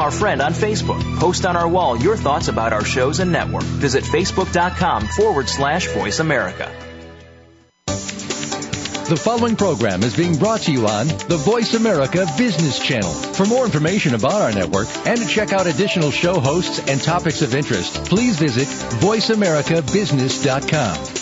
our friend on Facebook. Post on our wall your thoughts about our shows and network. Visit facebook.com forward slash voice America. The following program is being brought to you on the Voice America Business Channel. For more information about our network and to check out additional show hosts and topics of interest, please visit voiceamericabusiness.com.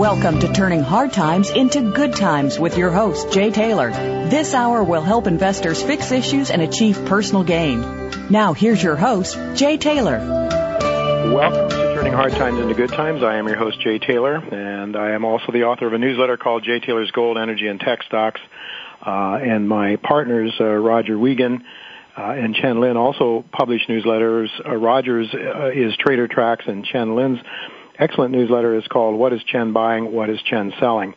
Welcome to Turning Hard Times into Good Times with your host, Jay Taylor. This hour will help investors fix issues and achieve personal gain. Now, here's your host, Jay Taylor. Welcome to Turning Hard Times into Good Times. I am your host, Jay Taylor, and I am also the author of a newsletter called Jay Taylor's Gold, Energy, and Tech Stocks. Uh, and my partners, uh, Roger Wiegand uh, and Chen Lin, also publish newsletters. Uh, Roger's uh, is Trader Tracks, and Chen Lin's excellent newsletter is called What is Chen Buying? What is Chen Selling?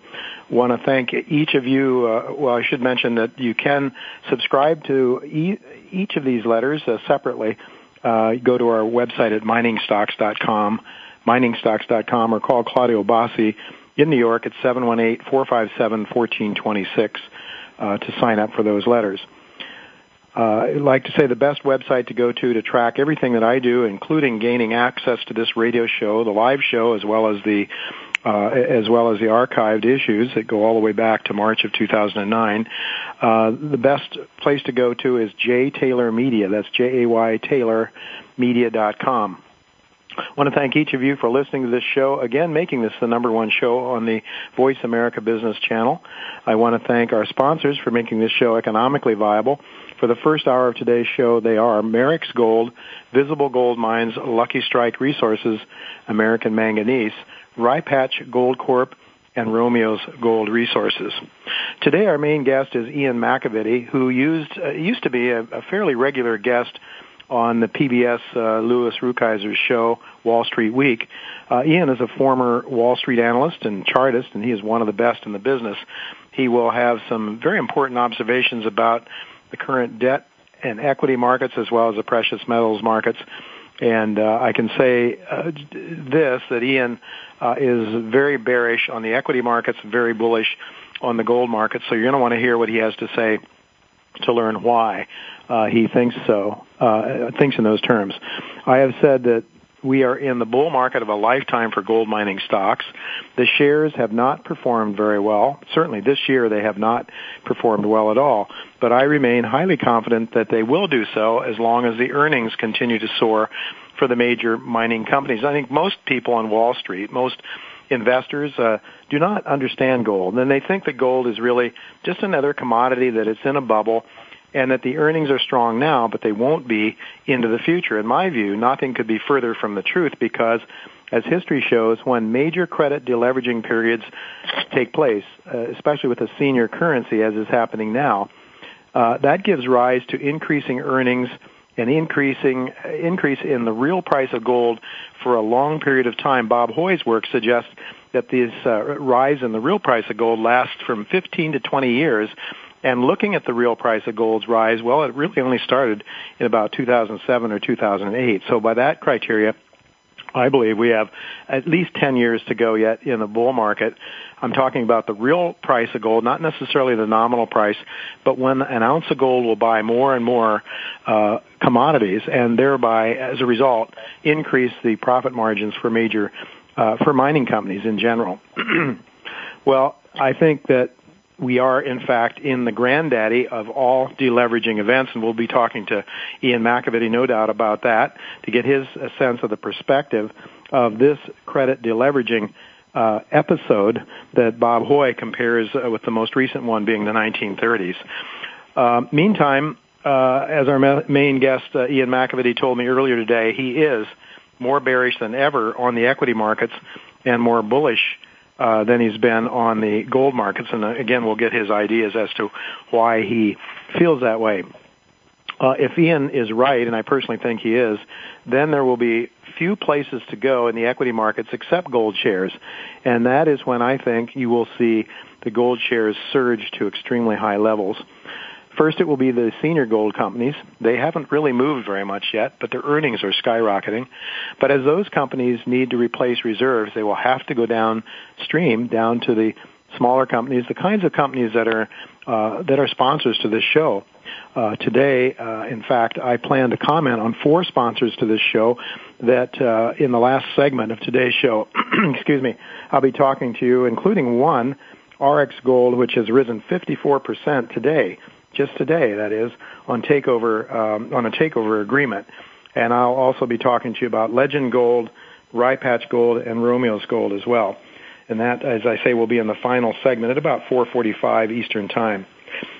Want to thank each of you. Uh, well, I should mention that you can subscribe to e- each of these letters uh, separately. Uh, go to our website at miningstocks.com, miningstocks.com, or call Claudio Bassi in New York at 718-457-1426 uh, to sign up for those letters. Uh, like to say the best website to go to to track everything that I do, including gaining access to this radio show, the live show, as well as the uh, as well as the archived issues that go all the way back to March of 2009. Uh, the best place to go to is J Taylor Media. That's J A Y Taylor Media.com. I want to thank each of you for listening to this show. Again, making this the number one show on the Voice America Business Channel. I want to thank our sponsors for making this show economically viable. For the first hour of today's show, they are Merrex Gold, Visible Gold Mines, Lucky Strike Resources, American Manganese, Rye Patch Gold Corp, and Romios Gold Resources. Today our main guest is Ian McAvity, who used, uh, used to be a, a fairly regular guest on the PBS uh, Louis Rukeyser's show, Wall Street Week. Uh, Ian is a former Wall Street analyst and chartist, and he is one of the best in the business. He will have some very important observations about the current debt and equity markets as well as the precious metals markets. And uh, I can say uh, this that Ian uh, is very bearish on the equity markets, very bullish on the gold market. So you're going to want to hear what he has to say to learn why uh, he thinks so, uh, thinks in those terms. I have said that we are in the bull market of a lifetime for gold mining stocks. The shares have not performed very well. Certainly this year they have not performed well at all. But I remain highly confident that they will do so as long as the earnings continue to soar for the major mining companies. I think most people on Wall Street, most investors uh, do not understand gold, and they think that gold is really just another commodity that it's in a bubble and that the earnings are strong now, but they won't be into the future. In my view, nothing could be further from the truth because as history shows, when major credit deleveraging periods take place, uh, especially with a senior currency as is happening now, uh, that gives rise to increasing earnings and increasing increase in the real price of gold for a long period of time. Bob Hoye's work suggests that this uh, rise in the real price of gold lasts from 15 to 20 years and looking at the real price of gold's rise, well, it really only started in about 2007 or 2008. So by that criteria, I believe we have at least 10 years to go yet in the bull market. I'm talking about the real price of gold, not necessarily the nominal price, but when an ounce of gold will buy more and more uh, commodities, and thereby, as a result, increase the profit margins for major uh, for mining companies in general. well, I think that we are in fact in the granddaddy of all deleveraging events and we'll be talking to Ian McAvity no doubt about that to get his sense of the perspective of this credit deleveraging uh, episode that Bob Hoye compares uh, with the most recent one being the 1930s. Uh, meantime, uh, as our ma- main guest uh, Ian McAvity told me earlier today, he is more bearish than ever on the equity markets and more bullish uh, than he's been on the gold markets. And uh, again, we'll get his ideas as to why he feels that way. Uh, if Ian is right, and I personally think he is, then there will be few places to go in the equity markets except gold shares. And that is when I think you will see the gold shares surge to extremely high levels. First, it will be the senior gold companies. They haven't really moved very much yet, but their earnings are skyrocketing. But as those companies need to replace reserves, they will have to go downstream, down to the smaller companies, the kinds of companies that are uh, that are sponsors to this show. Uh, today, uh, in fact, I plan to comment on four sponsors to this show that uh, in the last segment of today's show, excuse me, I'll be talking to you, including one, RX Gold, which has risen 54% today just today, that is, on takeover um, on a takeover agreement. And I'll also be talking to you about Legend Gold, Rye Patch Gold, and Romios Gold as well. And that, as I say, will be in the final segment at about 4:45 Eastern Time.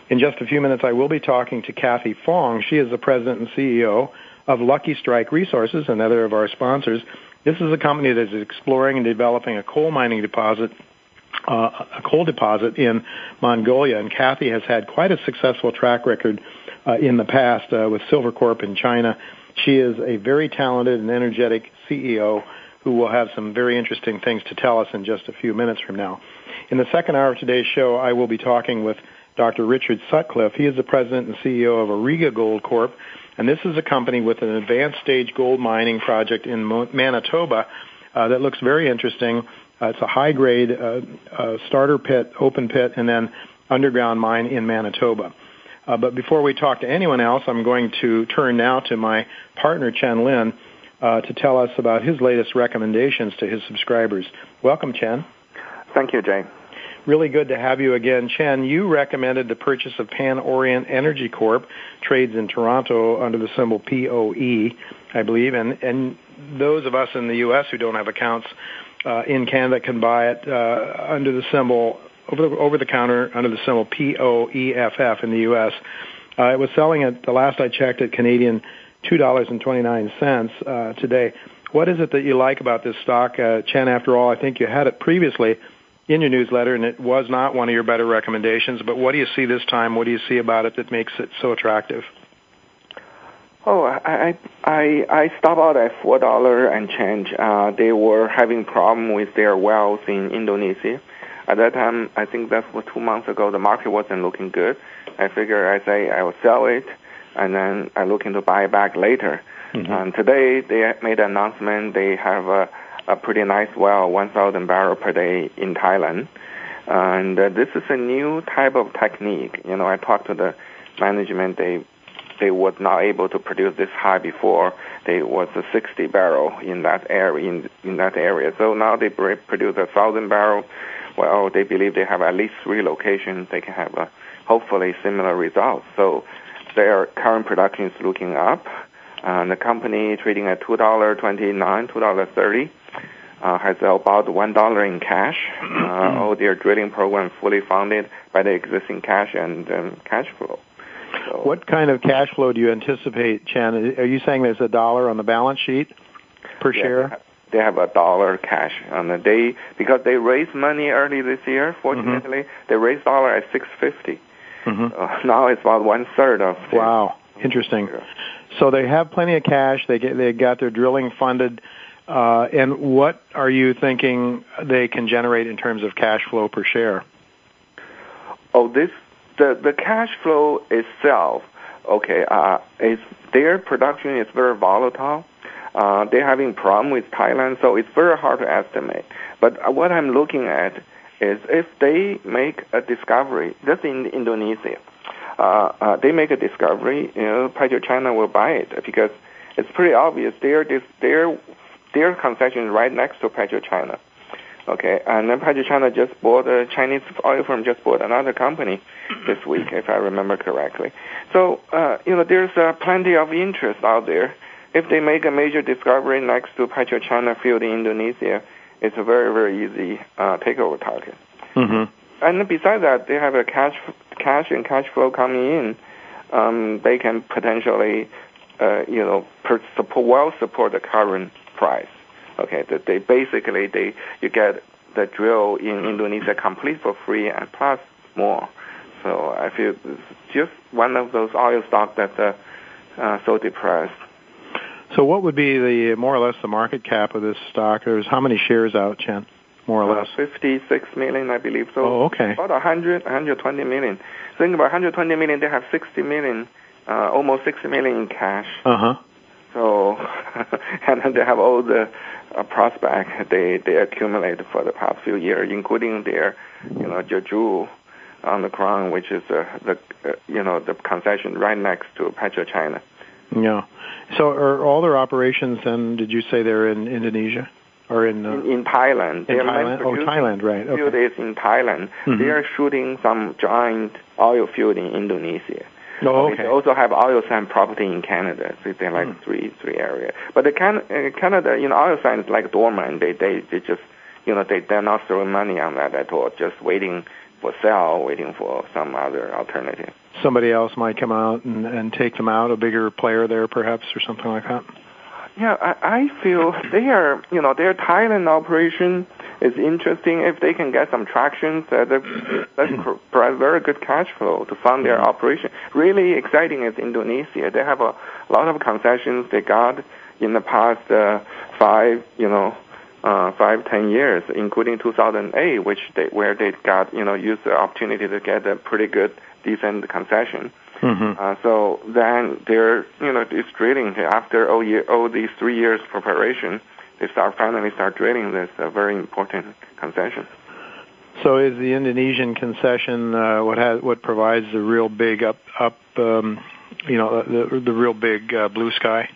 In just a few minutes, I will be talking to Kathy Fong. She is the president and CEO of Lucky Strike Resources, another of our sponsors. This is a company that is exploring and developing a coal mining deposit a coal deposit in Mongolia, and Kathy has had quite a successful track record uh, in the past uh, with Silvercorp in China. She is a very talented and energetic CEO who will have some very interesting things to tell us in just a few minutes from now. In the second hour of today's show, I will be talking with Dr. Richard Sutcliffe. He is the president and CEO of Auriga Gold Corp, and this is a company with an advanced stage gold mining project in Manitoba uh, that looks very interesting. Uh, it's a high grade uh, uh, starter pit, open pit, and then underground mine in Manitoba. Uh, but before we talk to anyone else, I'm going to turn now to my partner Chen Lin uh, to tell us about his latest recommendations to his subscribers. Welcome, Chen. Thank you, Jay. Really good to have you again. Chen, you recommended the purchase of Pan Orient Energy Corp, trades in Toronto under the symbol POE, I believe, and, and those of us in the U.S. who don't have accounts in Canada can buy it uh, under the symbol over the over the counter under the symbol POEFF in the U.S. Uh, it was selling at the last I checked at Canadian two dollars and twenty nine cents uh, today. What is it that you like about this stock, uh, Chen? After all, I think you had it previously in your newsletter, and it was not one of your better recommendations. But what do you see this time? What do you see about it that makes it so attractive? Oh, I I I I stopped out at four dollar and change. Uh, they were having problem with their wells in Indonesia. At that time, I think that was two months ago. The market wasn't looking good. I figured I say I will sell it, and then I looking to buy back later. Mm-hmm. Um, today they made an announcement. They have a, a pretty nice well, 1,000 barrel per day in Thailand, and uh, this is a new type of technique. You know, I talked to the management. They they was not able to produce this high before. They was a 60 barrel in that area. In, in that area, so now they produce a thousand barrel. Well, they believe they have at least three locations. They can have a, hopefully similar results. So their current production is looking up. And the company trading at two dollar twenty nine, two dollar thirty. Uh, has about one dollar in cash. Uh, all their drilling program fully funded by the existing cash and um, cash flow. What kind of cash flow do you anticipate, Chen? Are you saying there's a dollar on the balance sheet per share? They have, a dollar cash on the day because they raised money early this year. Fortunately, mm-hmm. they raised dollar at six fifty. Mm-hmm. Now it's about one third of. Wow, interesting. So they have plenty of cash. They get they got their drilling funded. Uh, and what are you thinking they can generate in terms of cash flow per share? Oh, this the the cash flow itself, okay, uh, is their production is very volatile. Uh, they're having problem with Thailand, so it's very hard to estimate. But what I'm looking at is if they make a discovery, just in Indonesia, uh, uh, they make a discovery, you know, PetroChina will buy it because it's pretty obvious their their their concession is right next to PetroChina. Okay, and then PetroChina just bought a Chinese oil firm just bought another company this week, if I remember correctly. So uh, you know, there's uh, plenty of interest out there. If they make a major discovery next to PetroChina field in Indonesia, it's a very very easy uh, takeover target. Mm-hmm. And besides that, they have a cash cash and cash flow coming in. Um, they can potentially, uh, you know, per, support, well support the current price. Okay, that they basically they you get the drill in Indonesia complete for free and plus more. So I feel just one of those oil stocks that uh, uh, so depressed. So what would be the more or less the market cap of this stock? There's how many shares out, Chen? More or less. Uh, 56 million, I believe. So oh, okay. About 100, 120 million. Think about 120 million. They have 60 million, uh, almost 60 million in cash. Uh huh. So, and then they have all the uh, prospect they they accumulated for the past few years, including their, you know, Jeju on the ground, which is uh, the uh, you know the concession right next to PetroChina. Yeah. So are all their operations then? Did you say they're in Indonesia? Or in, uh, in, in Thailand. In Thailand? Oh, Thailand, right. Okay. Field is in Thailand. Mhm. They are shooting some giant oil field in Indonesia. Oh, They also have oil sand property in Canada. So they're like Hmm. three three areas. But the can, uh, Canada, you know, oil sand is like dormant. They they they just you know they they're not throwing money on that at all. Just waiting for sale, waiting for some other alternative. Somebody else might come out and, and take them out, a bigger player there perhaps, or something like that. Yeah, I, I feel they are, you know, their Thailand operation is interesting if they can get some traction. Uh, that that's pr- provide very good cash flow to fund their operation. Really exciting is Indonesia. They have a lot of concessions they got in the past uh, five, you know, uh, five ten years, including 2008, which they where they got, you know, used the opportunity to get a pretty good, decent concession. Mm-hmm. Uh, so then they're, you know, it's drilling after all year, all these three years preparation. They start finally start drilling this uh, very important concession. So is the Indonesian concession uh, what has what provides the real big up up um, you know the the real big uh, blue sky?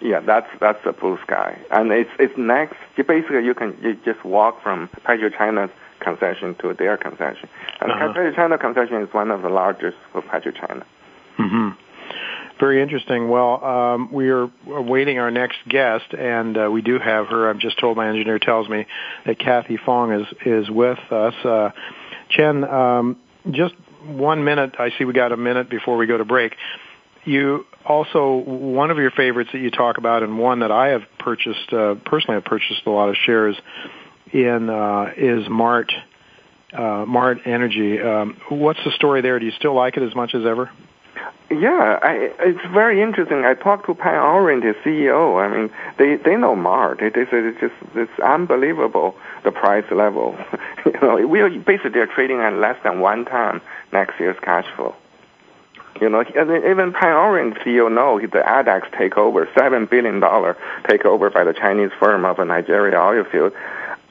Yeah, that's that's the blue sky, and it's it's next. You basically, you can you just walk from PetroChina's concession to their concession, and Uh-huh. PetroChina concession is one of the largest for PetroChina. hmm Very interesting. Well, um, we are awaiting our next guest, and uh, we do have her. I'm just told my engineer tells me that Kathy Fong is is with us. Uh, Chen, um, just one minute. I see we got a minute before we go to break. You also one of your favorites that you talk about, and one that I have purchased uh, personally. I've purchased a lot of shares in uh, is Mart uh, Mart Energy. Um, what's the story there? Do you still like it as much as ever? Yeah, I, it's very interesting. I talked to Pan Orient, the CEO. I mean, they they know Mart. They said it's just it's unbelievable the price level. you know, we are basically they're trading at less than one time next year's cash flow. You know, even Orient CEO know the Addax takeover, seven billion dollar takeover by the Chinese firm of a Nigeria oil field,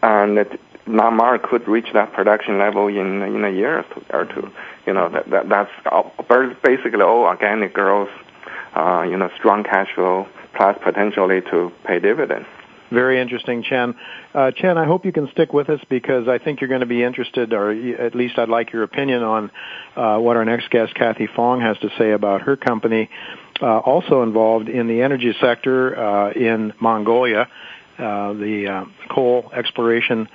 and that Namar could reach that production level in in a year. Or two. You know, that, that that's all, basically all organic growth. Uh, you know, strong cash flow plus potentially to pay dividends. Very interesting, Chen. Uh, Chen, I hope you can stick with us because I think you're going to be interested, or at least I'd like your opinion on uh, what our next guest, Kathy Fong, has to say about her company, uh, also involved in the energy sector uh, in Mongolia, uh, the uh, coal exploration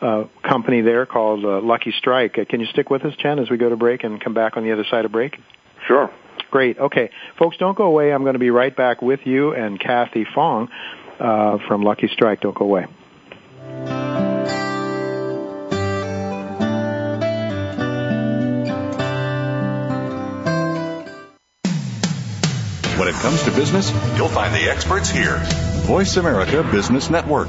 uh, company there called uh, Lucky Strike. Uh, can you stick with us, Chen, as we go to break and come back on the other side of break? Sure. Great. Okay. Folks, don't go away. I'm going to be right back with you and Kathy Fong uh, from Lucky Strike. Don't go away. When it comes to business, you'll find the experts here. Voice America Business Network.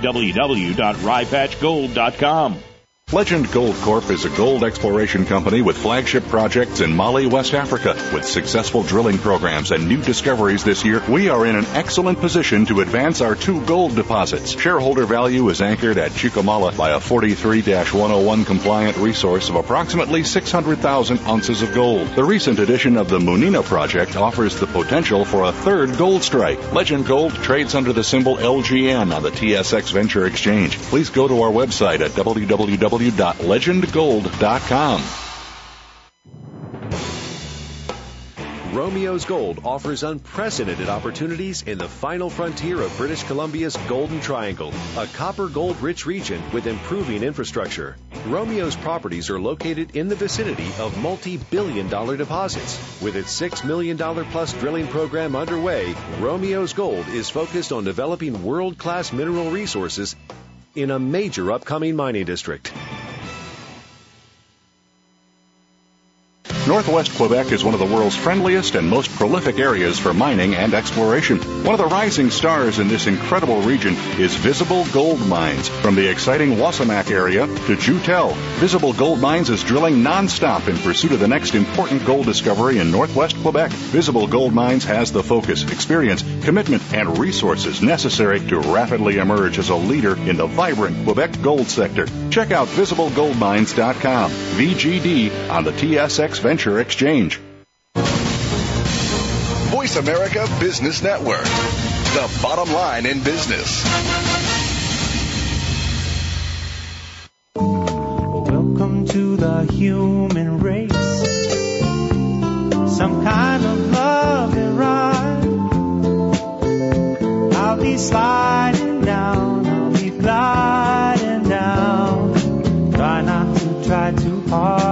www.rypatchgold.com. Legend Gold Corp is a gold exploration company with flagship projects in Mali, West Africa. With successful drilling programs and new discoveries this year, we are in an excellent position to advance our two gold deposits. Shareholder value is anchored at Chickamauga by a 43-101 compliant resource of approximately 600,000 ounces of gold. The recent addition of the Munina project offers the potential for a third gold strike. Legend Gold trades under the symbol LGN on the TSX Venture Exchange. Please go to our website at www www.legendgold.com. Romios Gold offers unprecedented opportunities in the final frontier of British Columbia's Golden Triangle, a copper gold rich region with improving infrastructure. Romios properties are located in the vicinity of multi billion dollar deposits. With its $6 million plus drilling program underway, Romios Gold is focused on developing world class mineral resources in a major upcoming mining district. Northwest Quebec is one of the world's friendliest and most prolific areas for mining and exploration. One of the rising stars in this incredible region is Visible Gold Mines. From the exciting Wasamac area to Joutel, Visible Gold Mines is drilling nonstop in pursuit of the next important gold discovery in Northwest Quebec. Visible Gold Mines has the focus, experience, commitment, and resources necessary to rapidly emerge as a leader in the vibrant Quebec gold sector. Check out visiblegoldmines.com. VGD on the TSX Venture Exchange. Voice America Business Network, the bottom line in business. Welcome to the human race. Some kind of love and ride. I'll be sliding down, I'll be gliding down. Try not to try too hard.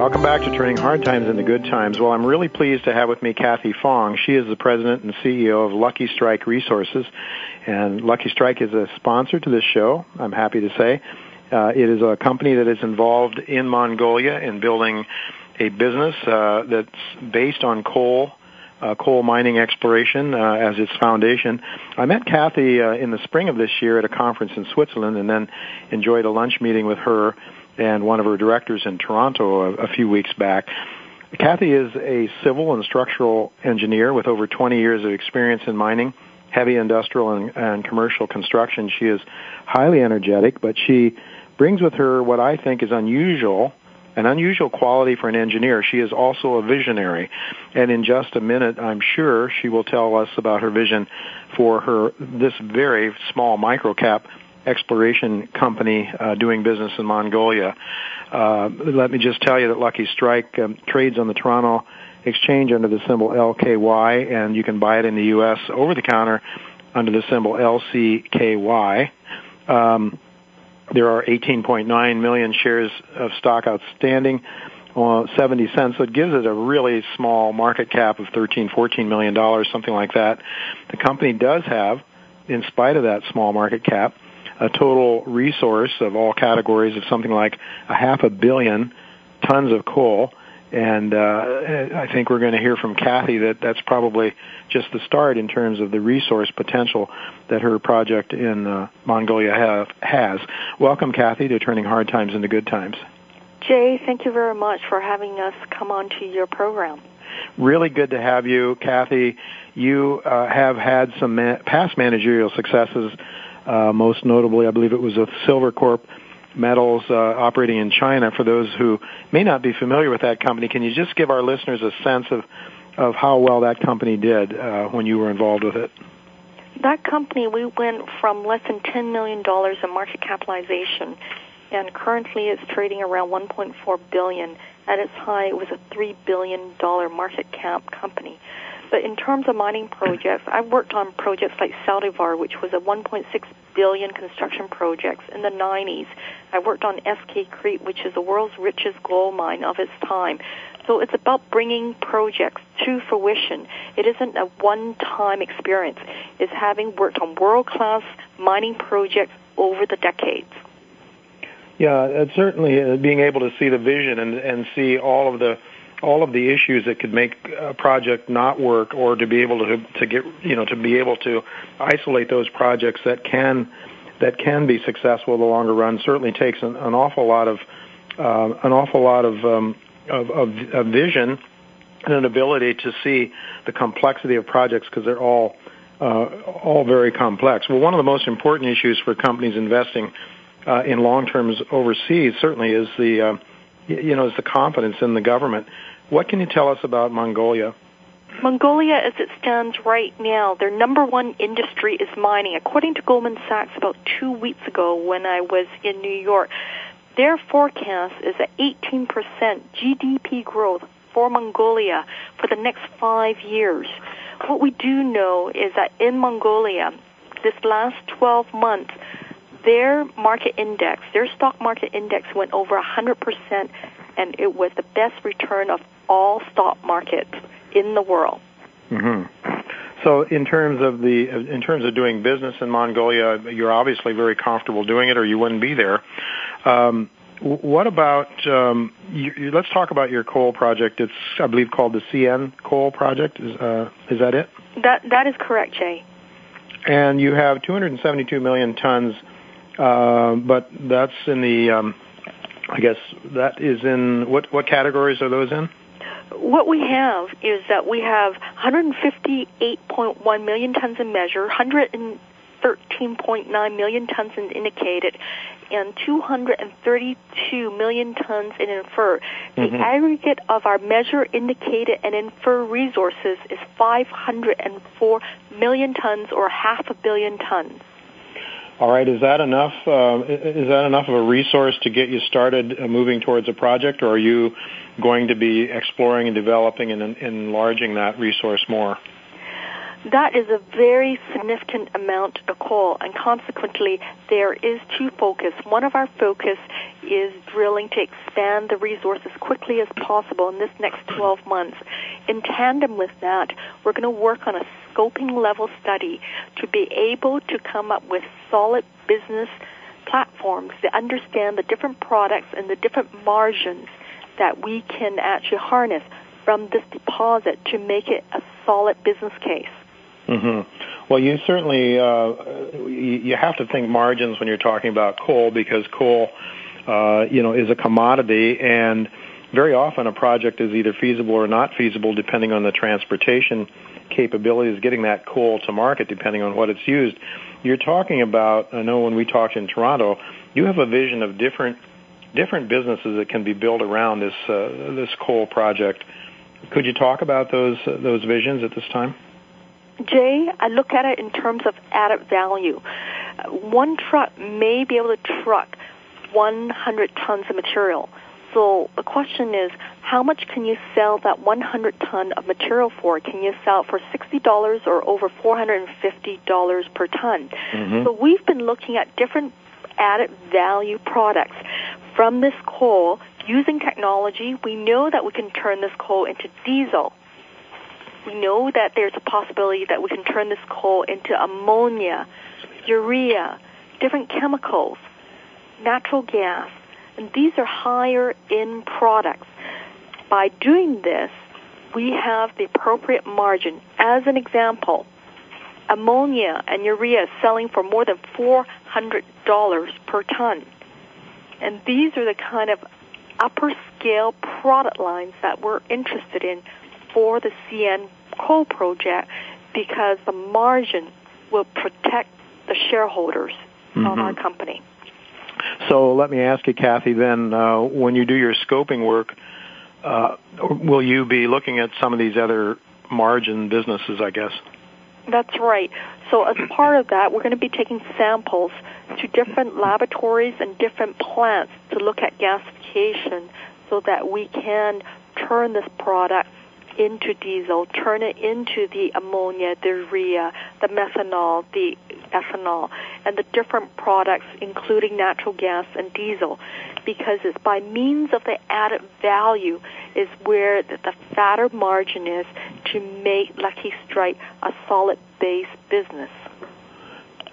Welcome back to Turning Hard Times into Good Times. Well, I'm really pleased to have with me Kathy Fong. She is the president and CEO of Lucky Strike Resources, and Lucky Strike is a sponsor to this show. I'm happy to say. Uh, it is a company that is involved in Mongolia in building a business uh, that's based on coal uh, coal mining exploration uh, as its foundation. I met Kathy uh, in the spring of this year at a conference in Switzerland, and then enjoyed a lunch meeting with her and one of her directors in Toronto a, a few weeks back. Kathy is a civil and structural engineer with over 20 years of experience in mining, heavy industrial and, and commercial construction. She is highly energetic, but she brings with her what I think is unusual an unusual quality for an engineer. She is also a visionary. And in just a minute, I'm sure she will tell us about her vision for her, this very small microcap exploration company uh, doing business in Mongolia. Uh, let me just tell you that Lucky Strike um, trades on the Toronto Exchange under the symbol LKY, and you can buy it in the U.S. over the counter under the symbol LCKY. Um, there are 18.9 million shares of stock outstanding, uh, 70 cents. So it gives it a really small market cap of 13, 14 million dollars, something like that. The company does have in spite of that small market cap, a total resource of all categories of something like a half a billion tons of coal. And uh, I think we're going to hear from Kathy that that's probably just the start in terms of the resource potential that her project in uh, Mongolia have, has. Welcome, Kathy, to turning hard times into good times. Jay, thank you very much for having us come on to your program. Really good to have you, Kathy. You uh, have had some ma- past managerial successes, most notably, I believe it was with Silvercorp Metals uh, operating in China. For those who may not be familiar with that company, can you just give our listeners a sense of of how well that company did uh, when you were involved with it? That company, we went from less than $10 million in market capitalization, and currently it's trading around 1.4 billion. At its high, it was a $3 billion market cap company. But in terms of mining projects, I've worked on projects like Zaldívar, which was a 1.6 billion construction project in the 90s. I worked on Eskay Creek, which is the world's richest gold mine of its time. So it's about bringing projects to fruition. It isn't a one-time experience. It's having worked on world-class mining projects over the decades. Yeah, certainly uh, being able to see the vision and, and see all of the all of the issues that could make a project not work or to be able to to get you know to be able to isolate those projects that can that can be successful in the longer run certainly takes an, an awful lot of uh, an awful lot of, um, of, of of vision and an ability to see the complexity of projects because they're all uh, all very complex. Well, one of the most important issues for companies investing uh, in long terms overseas certainly is the uh, you know is the confidence in the government. What can you tell us about Mongolia? Mongolia, as it stands right now, their number one industry is mining. According to Goldman Sachs, about two weeks ago when I was in New York, their forecast is at 18% GDP growth for Mongolia for the next five years. What we do know is that in Mongolia, this last 12 months, their market index, their stock market index went over 100% and it was the best return of all stock markets in the world. Mm-hmm. So, in terms of the in terms of doing business in Mongolia, you're obviously very comfortable doing it, or you wouldn't be there. Um, what about? Um, you, let's talk about your coal project. It's, I believe, called the CN Coal Project. Is uh, is that it? That that is correct, Jay. And you have 272 million tons, that's in the um, I guess that is in what what categories are those in? What we have is that we have 158.1 million tons in measure, 113.9 million tons in indicated, and 232 million tons in inferred. The mm-hmm. aggregate of our measure, indicated, and inferred resources is 504 million tons, or half a billion tons. All right. Is that enough? Uh, is that enough of a resource to get you started uh, moving towards a project, or are you going to be exploring and developing and, and enlarging that resource more? That is a very significant amount of coal, and consequently, there is two focus. One of our focus is drilling to expand the resource as quickly as possible in this next 12 months. In tandem with that, we're going to work on a scoping level study to be able to come up with solid business platforms to understand the different products and the different margins that we can actually harness from this deposit to make it a solid business case. Mm-hmm. Well, you certainly uh, you have to think margins when you're talking about coal because coal, uh, you know, is a commodity, and very often a project is either feasible or not feasible depending on the transportation capabilities getting that coal to market depending on what it's used. You're talking about. I know when we talked in Toronto, you have a vision of different different businesses that can be built around this uh, this coal project. Could you talk about those uh, those visions at this time? Jay, I look at it in terms of added value. One truck may be able to truck 100 tons of material. So the question is, how much can you sell that 100 ton of material for? Can you sell it for $60 or over $450 per ton? Mm-hmm. So we've been looking at different added value products from this coal using technology. We know that we can turn this coal into diesel We know that there's a possibility that we can turn this coal into ammonia, urea, different chemicals, natural gas, and these are higher end products. By doing this, we have the appropriate margin. As an example, ammonia and urea selling for more than $400 per ton. And these are the kind of upper scale product lines that we're interested in for the CN coal project because the margin will protect the shareholders mm-hmm. of our company. So let me ask you, Kathy, then, uh, when you do your scoping work, uh, will you be looking at some of these other margin businesses, I guess? That's right. So as part of that, we're going to be taking samples to different laboratories and different plants to look at gasification so that we can turn this product into diesel, turn it into the ammonia, the urea, the methanol, the ethanol, and the different products, including natural gas and diesel, because it's by means of the added value is where the, fatter margin is to make Lucky Strike a solid base business.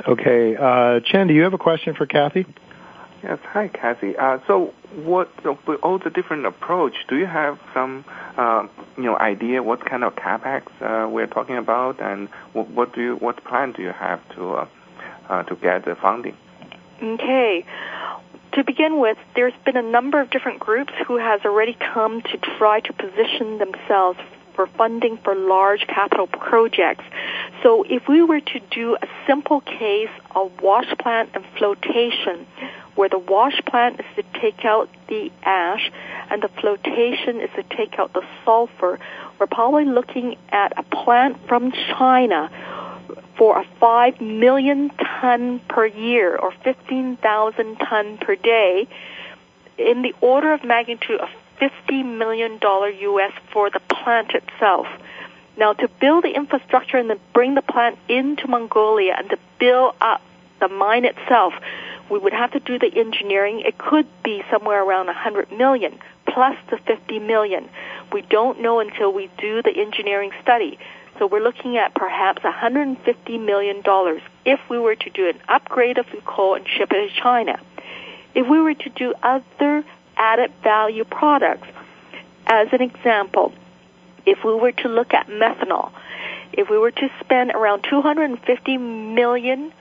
Okay, uh, Chen, do you have a question for Kathy? Yes, hi, Kathy. Uh, so, what with all the different approach, do you have some, uh, you know, idea what kind of capex uh, we're talking about, and what, what, do you, what plan do you have to, uh, uh, to get the funding? Okay. To begin with, there's been a number of different groups who has already come to try to position themselves for funding for large capital projects. So if we were to do a simple case of wash plant and flotation, where the wash plant is to take out the ash and the flotation is to take out the sulfur, we're probably looking at a plant from China for a 5 million ton per year or 15,000 ton per day in the order of magnitude of $50 million US for the plant itself. Now to build the infrastructure and to bring the plant into Mongolia and to build up the mine itself, we would have to do the engineering. It could be somewhere around 100 million plus the 50 million. We don't know until we do the engineering study. So we're looking at perhaps 150 million dollars if we were to do an upgrade of the coal and ship it to China. If we were to do other added value products, as an example, if we were to look at methanol, if we were to spend around 250 million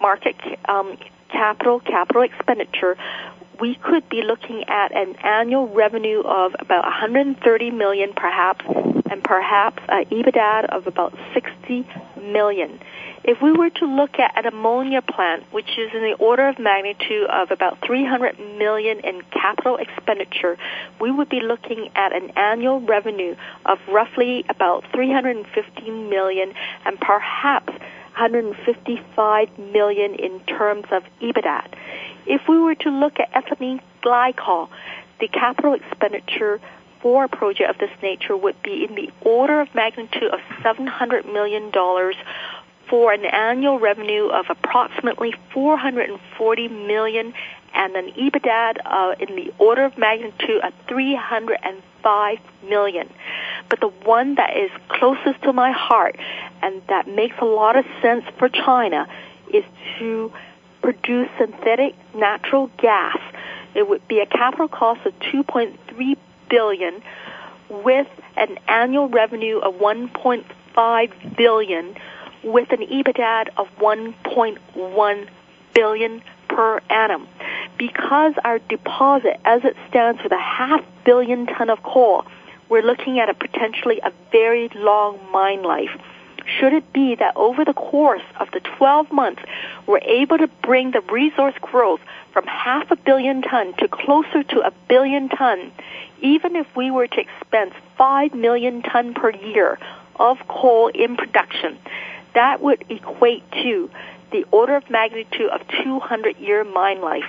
market um, capital capital expenditure, we could be looking at an annual revenue of about 130 million, perhaps, and perhaps an EBITDA of about 60 million. If we were to look at an ammonia plant, which is in the order of magnitude of about 300 million in capital expenditure, we would be looking at an annual revenue of roughly about 315 million and perhaps 155 million in terms of EBITDA. If we were to look at ethylene glycol, the capital expenditure for a project of this nature would be in the order of magnitude of $700 million for an annual revenue of approximately 440 million and an EBITDA uh, in the order of magnitude of 305 million. But the one that is closest to my heart and that makes a lot of sense for China is to produce synthetic natural gas. It would be a capital cost of 2.3 billion with an annual revenue of 1.5 billion with an EBITDA of 1.1 billion per annum. Because our deposit, as it stands with a half billion ton of coal, we're looking at a potentially a very long mine life. Should it be that over the course of the 12 months, we're able to bring the resource growth from half a billion ton to closer to a billion ton, even if we were to expense 5 million ton per year of coal in production, that would equate to the order of magnitude of 200 year mine life.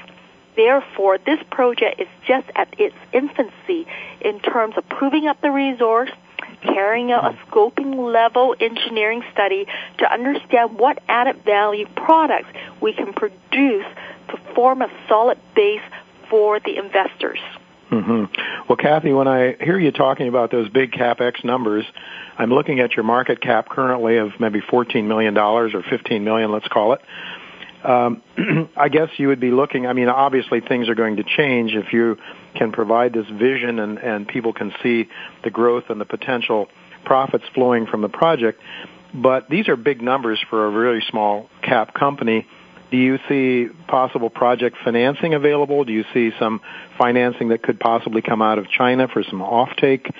Therefore, this project is just at its infancy in terms of proving up the resource, carrying out a scoping level engineering study to understand what added value products we can produce to form a solid base for the investors. Mm-hmm. Well, Kathy, when I hear you talking about those big capex numbers, I'm looking at your market cap currently of maybe $14 million or 15 million, let's call it. Um, I guess you would be looking, I mean, obviously things are going to change if you can provide this vision and, and people can see the growth and the potential profits flowing from the project. But these are big numbers for a really small cap company. Do you see possible project financing available? Do you see some financing that could possibly come out of China for some offtake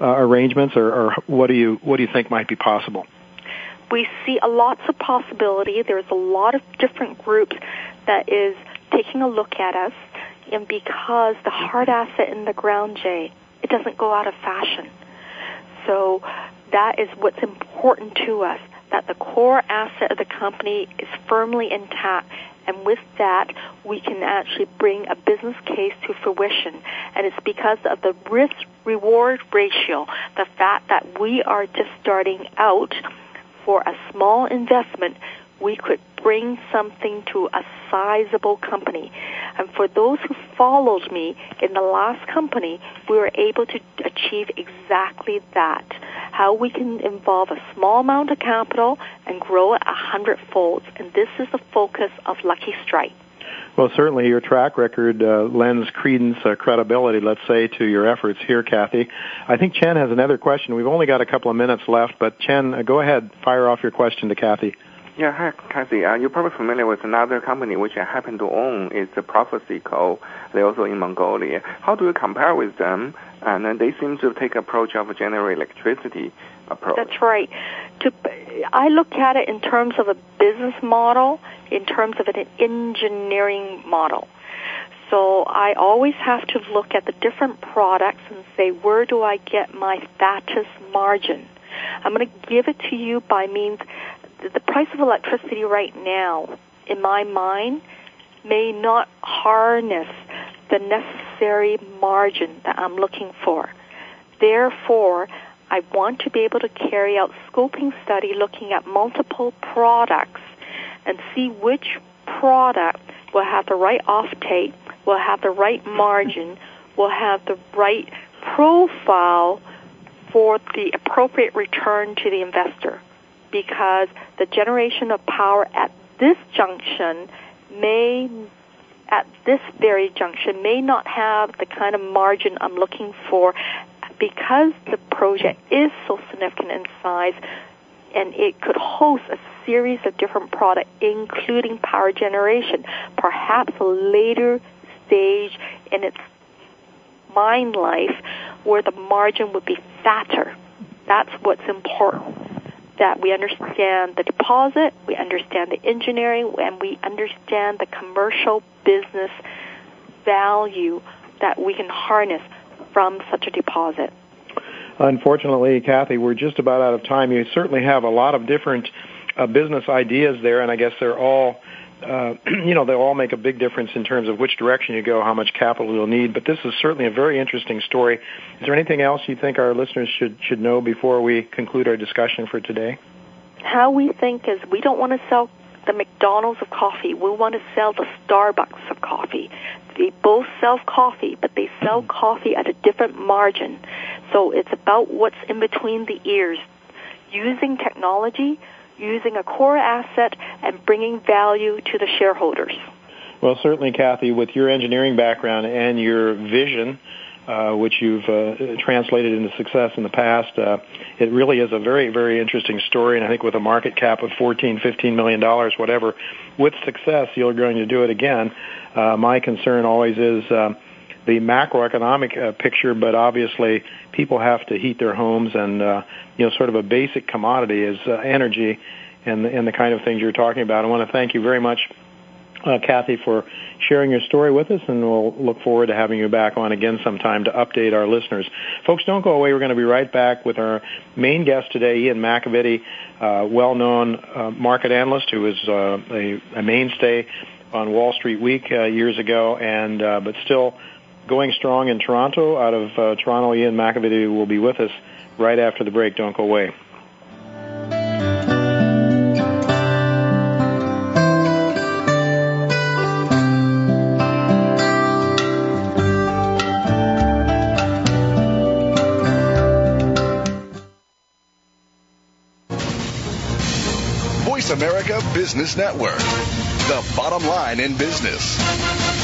uh, arrangements, or, what do you what do you think might be possible? We see lots of possibility. There's a lot of different groups that is taking a look at us, and because the hard asset in the ground, Jay, it doesn't go out of fashion. So that is what's important to us, that the core asset of the company is firmly intact. And with that, we can actually bring a business case to fruition. And it's because of the risk reward ratio, the fact that we are just starting out for a small investment, we could bring something to a sizable company. And for those who followed me in the last company, we were able to achieve exactly that. How we can involve a small amount of capital and grow it a hundredfold. And this is the focus of Lucky Strike. Well, certainly your track record uh, lends credence, uh, credibility, let's say, to your efforts here, Kathy. I think Chen has another question. We've only got a couple of minutes left, but Chen, uh, go ahead, fire off your question to Kathy. Yeah, hi, Kathy. Uh, you're probably familiar with another company which I happen to own. It's the Prophecy Coal They're also in Mongolia. How do you compare with them? And then they seem to take approach of a general electricity approach. That's right. To, I look at it in terms of a business model, in terms of an engineering model. So I always have to look at the different products and say, where do I get my fattest margin? I'm going to give it to you by means the price of electricity right now, in my mind, may not harness the necessary margin that I'm looking for. Therefore, I want to be able to carry out scoping study looking at multiple products and see which product will have the right offtake, will have the right margin, will have the right profile for the appropriate return to the investor because the generation of power at this junction may at this very junction may not have the kind of margin I'm looking for because the project is so significant in size and it could host a series of different products including power generation perhaps a later stage in its mine life where the margin would be fatter. That's what's important that we understand the deposit, we understand the engineering, and we understand the commercial business value that we can harness from such a deposit. Unfortunately, Kathy, we're just about out of time. You certainly have a lot of different uh, business ideas there, and I guess they're all uh, you know, they'll all make a big difference in terms of which direction you go, how much capital you'll need. But this is certainly a very interesting story. Is there anything else you think our listeners should should know before we conclude our discussion for today? How we think is we don't want to sell the McDonald's of coffee. We want to sell the Starbucks of coffee. They both sell coffee, but they sell mm-hmm. coffee at a different margin. So it's about what's in between the ears. Using technology using a core asset and bringing value to the shareholders. Well, certainly, Kathy, with your engineering background and your vision, uh, which you've uh, translated into success in the past, uh, it really is a very, very interesting story. And I think with a market cap of 14, 15 million dollars, whatever, with success, you're going to do it again. Uh, my concern always is uh, the macroeconomic uh, picture, but obviously people have to heat their homes, and uh, you know, sort of a basic commodity is uh, energy, and and the kind of things you're talking about. I want to thank you very much, uh, Kathy, for sharing your story with us, and we'll look forward to having you back on again sometime to update our listeners. Folks, don't go away. We're going to be right back with our main guest today, Ian McAvity, uh, well-known uh, market analyst who is uh, a, a mainstay on Wall Street Week uh, years ago, and uh, but still going strong in Toronto. Out of uh, Toronto, Ian McAvity will be with us right after the break. Don't go away. Voice America Business Network, the bottom line in business.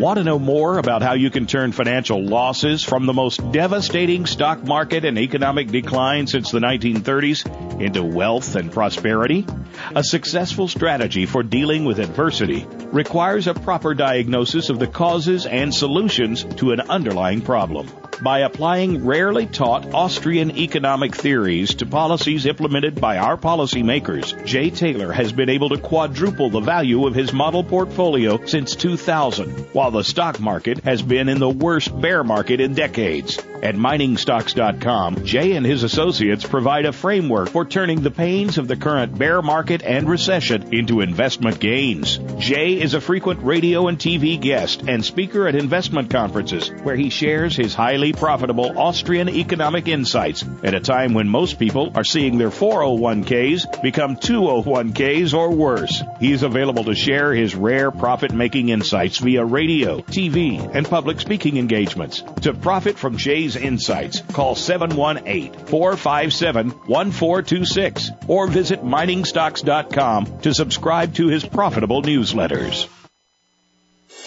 Want to know more about how you can turn financial losses from the most devastating stock market and economic decline since the 1930s into wealth and prosperity? A successful strategy for dealing with adversity requires a proper diagnosis of the causes and solutions to an underlying problem. By applying rarely taught Austrian economic theories to policies implemented by our policymakers, Jay Taylor has been able to quadruple the value of his model portfolio since 2000, while the stock market has been in the worst bear market in decades. At miningstocks.com, Jay and his associates provide a framework for turning the pains of the current bear market and recession into investment gains. Jay is a frequent radio and TV guest and speaker at investment conferences where he shares his highly profitable Austrian economic insights at a time when most people are seeing their 401ks become 201ks or worse. He is available to share his rare profit making insights via radio, TV, and public speaking engagements. To profit from Jay's insights, call 718-457-1426 or visit miningstocks.com to subscribe to his profitable newsletters.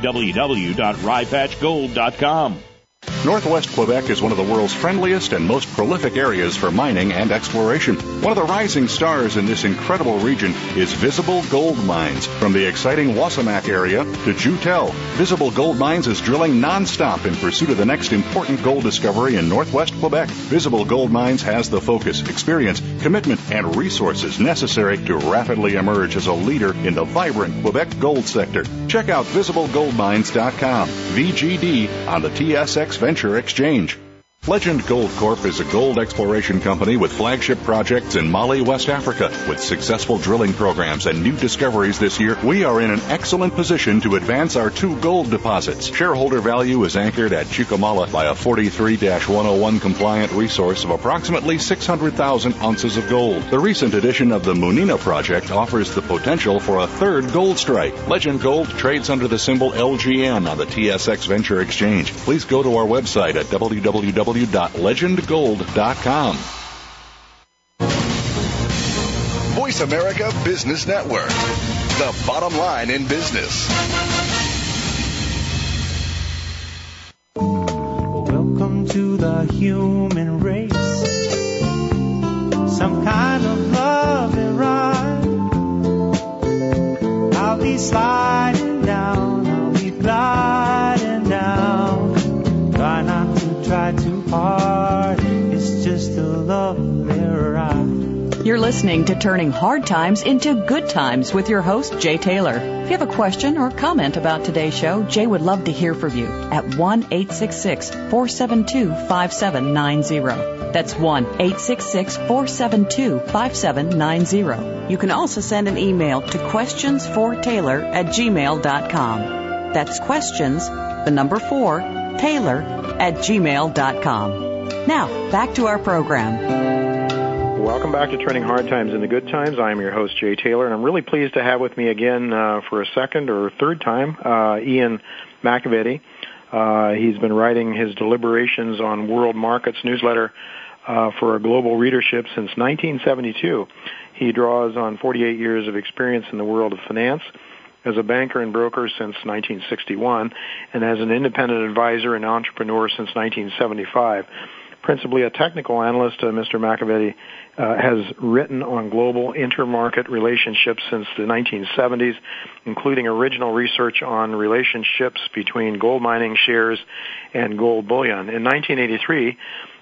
www.ryepatchgold.com. Northwest Quebec is one of the world's friendliest and most prolific areas for mining and exploration. One of the rising stars in this incredible region is Visible Gold Mines. From the exciting Wasamac area to Joutel, Visible Gold Mines is drilling nonstop in pursuit of the next important gold discovery in Northwest Quebec. Visible Gold Mines has the focus, experience, commitment, and resources necessary to rapidly emerge as a leader in the vibrant Quebec gold sector. Check out visiblegoldmines.com, VGD on the TSX Venture Exchange. Legend Gold Corp is a gold exploration company with flagship projects in Mali, West Africa. With successful drilling programs and new discoveries this year, we are in an excellent position to advance our two gold deposits. Shareholder value is anchored at Chuquemala by a 43-101 compliant resource of approximately 600,000 ounces of gold. The recent addition of the Munina project offers the potential for a third gold strike. Legend Gold trades under the symbol LGN on the TSX Venture Exchange. Please go to our website at www www.legendgold.com. Voice America Business Network, the bottom line in business. Welcome to the human race. Some kind of love and ride. I'll be sliding down, I'll be gliding down. Try too hard. It's just a. You're listening to Turning Hard Times into Good Times with your host, Jay Taylor. If you have a question or comment about today's show, Jay would love to hear from you at 1 866 472 5790. That's 1 866 472 5790. You can also send an email to questionsfortaylor at gmail.com. That's questions, the number 4, Taylor at gmail.com. Now, back to our program. Welcome back to Turning Hard Times into Good Times. I'm your host, Jay Taylor, and I'm really pleased to have with me again uh, for a second or third time uh, Ian McAvity. Uh, he's been writing his Deliberations on World Markets newsletter uh, for a global readership since 1972. He draws on 48 years of experience in the world of finance as a banker and broker since 1961 and as an independent advisor and entrepreneur since 1975. principally a technical analyst. Uh, Mr. McAvity uh, has written on global intermarket relationships since the 1970s, including original research on relationships between gold mining shares and gold bullion. In 1983,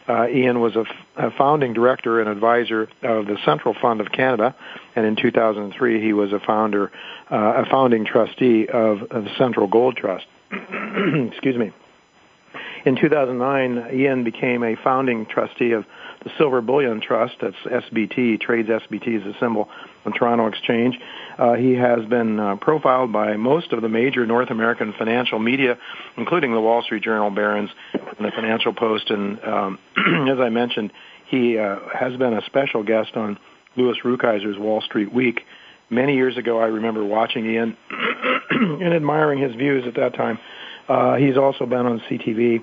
uh, Ian was a, f- a founding director and advisor of the Central Fund of Canada, and in 2003 he was a founder, a founding trustee of, of Central Gold Trust. Excuse me. In 2009, Ian became a founding trustee of the Silver Bullion Trust. That's SBT, trades SBT as a symbol on Toronto Exchange. Uh, he has been uh, profiled by most of the major North American financial media, including the Wall Street Journal, Barron's, and the Financial Post. And um, as I mentioned, he uh, has been a special guest on Louis Rukeyser's Wall Street Week. Many years ago, I remember watching Ian and admiring his views at that time. Uh, he's also been on CTV,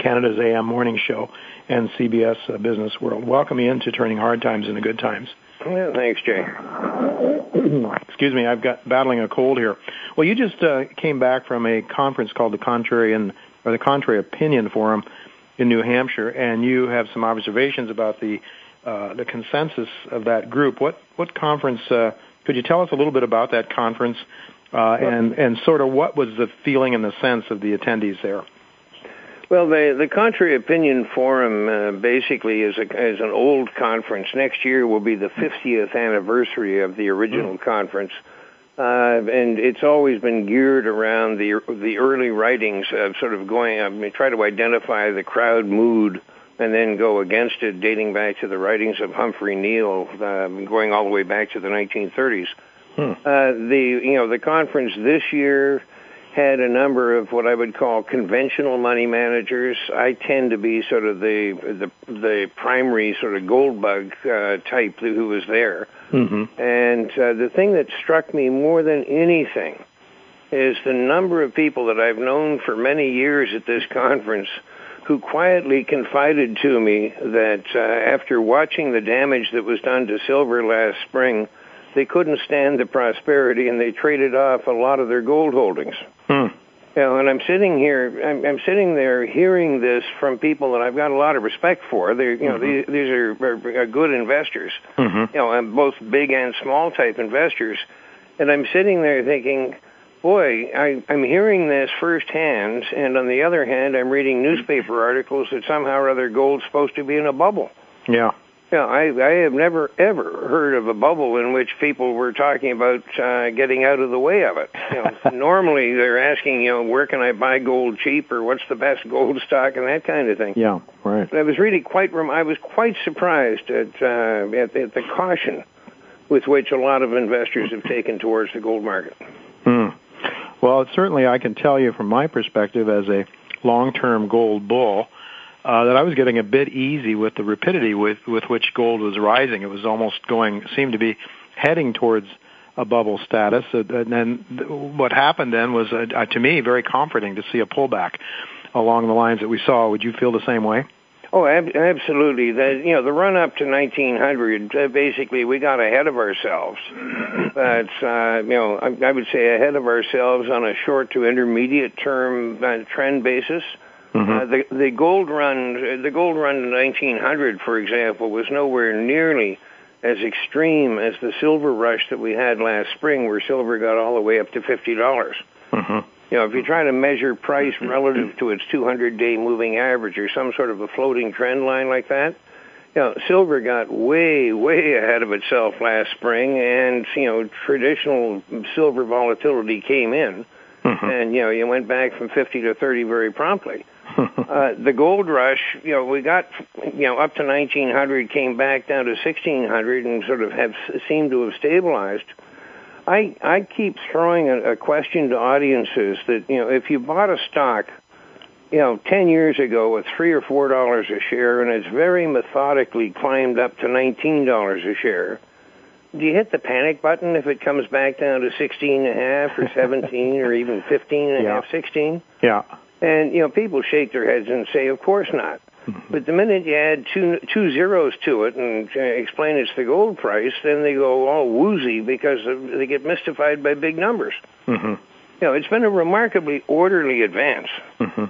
Canada's AM morning show, and CBS uh, Business World. Welcome Ian to Turning Hard Times into Good Times. Yeah, thanks, Jay. Excuse me, I've got battling a cold here. Well, you just uh, came back from a conference called the Contrarian or the Contrary Opinion Forum in New Hampshire, and you have some observations about the uh, the consensus of that group. What what conference? Uh, could you tell us a little bit about that conference, uh, and and sort of what was the feeling and the sense of the attendees there? Well, the the Contrary Opinion Forum uh, basically is a is an old conference. Next year will be the 50th anniversary of the original mm. conference, uh, and it's always been geared around the the early writings of sort of going. I mean, try to identify the crowd mood and then go against it, dating back to the writings of Humphrey Neill, uh, going all the way back to the 1930s. Hmm. Uh, the you know the conference this year had a number of what I would call conventional money managers. I tend to be sort of the the, the primary sort of gold bug uh, type who was there. Mm-hmm. And uh, the thing that struck me more than anything is the number of people that I've known for many years at this conference who quietly confided to me that uh, after watching the damage that was done to silver last spring, they couldn't stand the prosperity and they traded off a lot of their gold holdings. Hmm. You know, and I'm sitting here, I'm, I'm sitting there hearing this from people that I've got a lot of respect for. They're, you know, mm-hmm. these, these are, are, are good investors. Mm-hmm. You know, and both big and small type investors. And I'm sitting there thinking, boy, I, I'm hearing this firsthand, and on the other hand, I'm reading newspaper articles that somehow or other gold's supposed to be in a bubble. Yeah. Yeah, I, I have never ever heard of a bubble in which people were talking about uh, getting out of the way of it. You know, normally they're asking, you know, where can I buy gold cheap, or what's the best gold stock, and that kind of thing. Yeah, right. But I was really quite, I was quite surprised at, uh, at, at the caution with which a lot of investors have taken towards the gold market. Hmm. Well, certainly I can tell you from my perspective as a long-term gold bull uh, that I was getting a bit easy with the rapidity with with which gold was rising. It was almost going seemed to be heading towards a bubble status. And then what happened then was, uh, uh, to me, very comforting to see a pullback along the lines that we saw. Would you feel the same way? Oh, ab- absolutely. The you know the run up to 1900, uh, basically we got ahead of ourselves. But uh, you know I, I would say ahead of ourselves on a short to intermediate term uh, trend basis. Mm-hmm. Uh, the the gold run the gold run in 1900, for example, was nowhere nearly as extreme as the silver rush that we had last spring, where silver got all the way up to fifty dollars. Mm-hmm. You know, if you try to measure price relative to its 200-day moving average or some sort of a floating trend line like that, you know, silver got way, way ahead of itself last spring, and you know, traditional silver volatility came in, mm-hmm. and you know, you went back from 50 to 30 very promptly. uh, the gold rush, you know, we got, you know, up to 1900, came back down to 1600, and sort of have seemed to have stabilized. I I keep throwing a, a question to audiences that you know, if you bought a stock, you know, 10 years ago at three or four dollars a share, and it's very methodically climbed up to 19 dollars a share. Do you hit the panic button if it comes back down to 16 and a half or 17 or even 15 and a half, 16? Yeah. And you know, people shake their heads and say, "Of course not." But the minute you add two two zeros to it and uh, explain it's the gold price, then they go all woozy because they get mystified by big numbers. Mm-hmm. You know, it's been a remarkably orderly advance. Mm-hmm.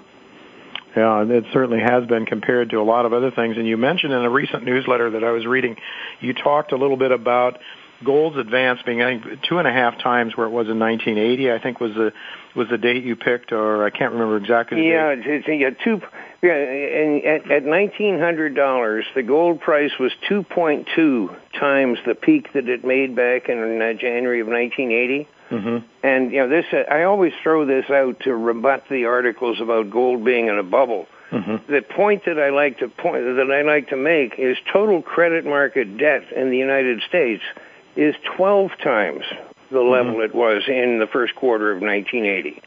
Yeah, it certainly has been compared to a lot of other things. And you mentioned in a recent newsletter that I was reading, you talked a little bit about gold's advance being I think two and a half times where it was in 1980. I think was the was the date you picked, or I can't remember exactly. The yeah, date. it's, yeah, two. Yeah, and at, at nineteen hundred dollars, the gold price was two point two times the peak that it made back in uh, January of nineteen eighty. Mm-hmm. And you know, this uh, I always throw this out to rebut the articles about gold being in a bubble. Mm-hmm. The point that I like to point that I like to make is total credit market debt in the United States is 12 times the level Mm-hmm. it was in the first quarter of 1980.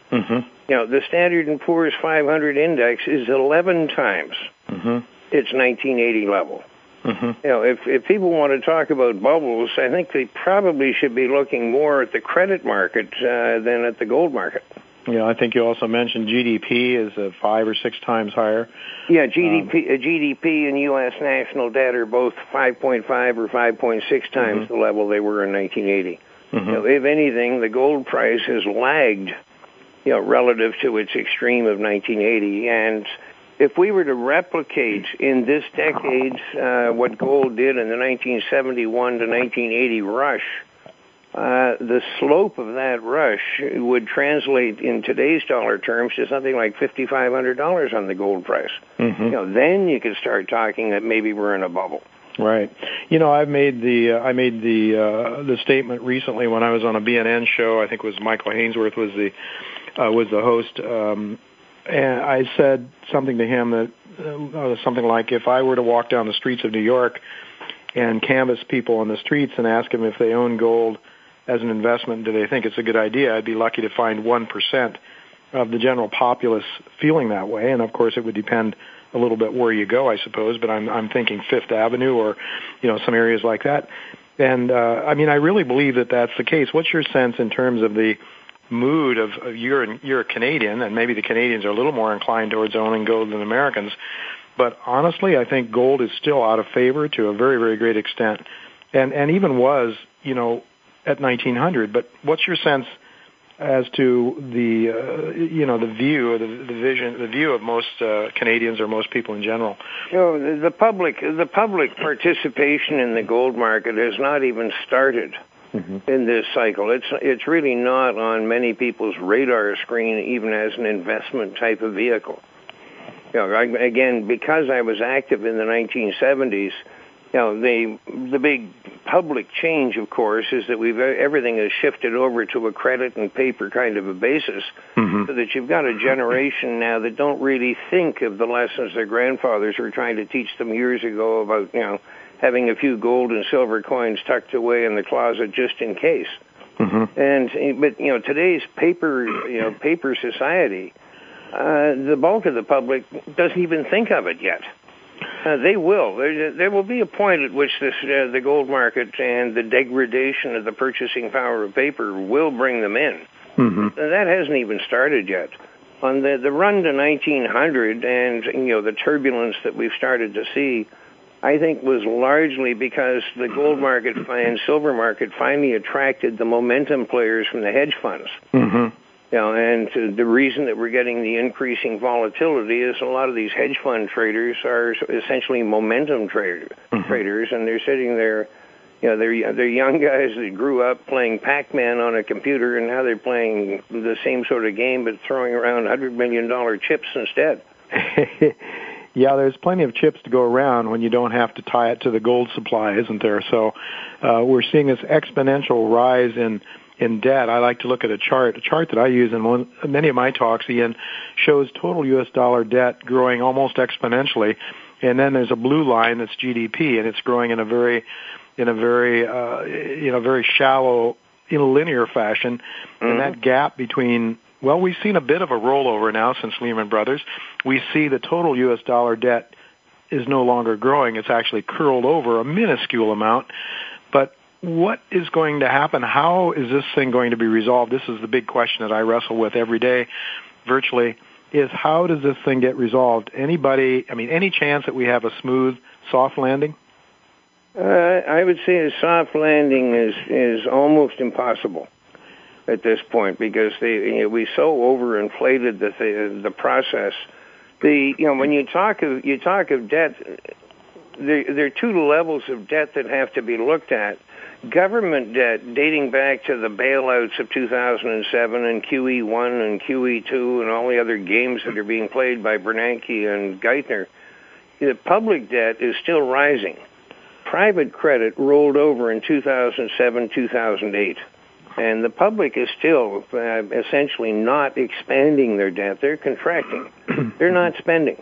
Mm-hmm. You know, the Standard and Poor's 500 index is 11 times Mm-hmm. its 1980 level. Mm-hmm. You know, if if people want to talk about bubbles, I think they probably should be looking more at the credit market uh, than at the gold market. Yeah, I think you also mentioned GDP is uh, five or six times higher. Yeah, GDP, uh, GDP and U.S. national debt are both 5.5 or 5.6 times the level they were in 1980. Mm-hmm. You know, if anything, the gold price has lagged, you know, relative to its extreme of 1980. And if we were to replicate in this decade uh, what gold did in the 1971 to 1980 rush, uh, the slope of that rush would translate in today's dollar terms to something like $5,500 on the gold price. Mm-hmm. You know, then you could start talking that maybe we're in a bubble. Right. You know, I've made the uh, I made the uh, the statement recently when I was on a BNN show. I think it was Michael Hainsworth was the uh, was the host, um, and I said something to him that uh, something like, if I were to walk down the streets of New York and canvass people on the streets and ask them if they own gold as an investment, do they think it's a good idea? I'd be lucky to find one percent of the general populace feeling that way, and of course, it would depend a little bit where you go, I suppose, but I'm I'm thinking Fifth Avenue or you know some areas like that. And uh, I mean, I really believe that that's the case. What's your sense in terms of the mood of, you're you're a Canadian, and maybe the Canadians are a little more inclined towards owning gold than Americans. But honestly, I think gold is still out of favor to a very very great extent, and and even was you know at 1900. But what's your sense? as to the uh, you know the view the, the vision the view of most uh, Canadians or most people in general. You know, the public the public participation in the gold market has not even started Mm-hmm. in this cycle. It's it's really not on many people's radar screen even as an investment type of vehicle. You know, I, again, because I was active in the 1970s, you know, the the big public change, of course, is that we've everything has shifted over to a credit and paper kind of a basis, Mm-hmm. so that you've got a generation now that don't really think of the lessons their grandfathers were trying to teach them years ago about, you know, having a few gold and silver coins tucked away in the closet just in case. Mm-hmm. And but you know, today's paper, you know, paper society, uh, the bulk of the public doesn't even think of it yet. Uh, they will. There, there will be a point at which this, uh, the gold market and the degradation of the purchasing power of paper will bring them in. Mm-hmm. And that hasn't even started yet. On the the run to 1900 and you know the turbulence that we've started to see, I think was largely because the gold market and silver market finally attracted the momentum players from the hedge funds. Mm-hmm. You know, and the reason that we're getting the increasing volatility is a lot of these hedge fund traders are essentially momentum trader, traders, and they're sitting there. You know, they're they're young guys that grew up playing Pac-Man on a computer, and now they're playing the same sort of game, but throwing around hundred million dollar chips instead. yeah, there's plenty of chips to go around when you don't have to tie it to the gold supply, isn't there? So uh, we're seeing this exponential rise in in debt. I like to look at a chart. A chart that I use in one, many of my talks, Ian, shows total U.S. dollar debt growing almost exponentially, and then there's a blue line that's GDP, and it's growing in a very in a very uh, you know very shallow in a linear fashion, and that gap between well, we've seen a bit of a rollover now since Lehman Brothers. We see the total U.S. dollar debt is no longer growing. It's actually curled over a minuscule amount. But what is going to happen? How is this thing going to be resolved? This is the big question that I wrestle with every day, virtually, is how does this thing get resolved? Anybody, I mean, any chance that we have a smooth, soft landing? Uh, I would say a soft landing is is almost impossible at this point because they you know, we so overinflated the the, the process the you know when you talk of you talk of debt, there there are two levels of debt that have to be looked at. Government debt dating back to the bailouts of 2007 and QE1 and QE2 and all the other games that are being played by Bernanke and Geithner, the public debt is still rising. Private credit rolled over in 2007, 2008 and the public is still uh, essentially not expanding their debt; they're contracting. they're not spending,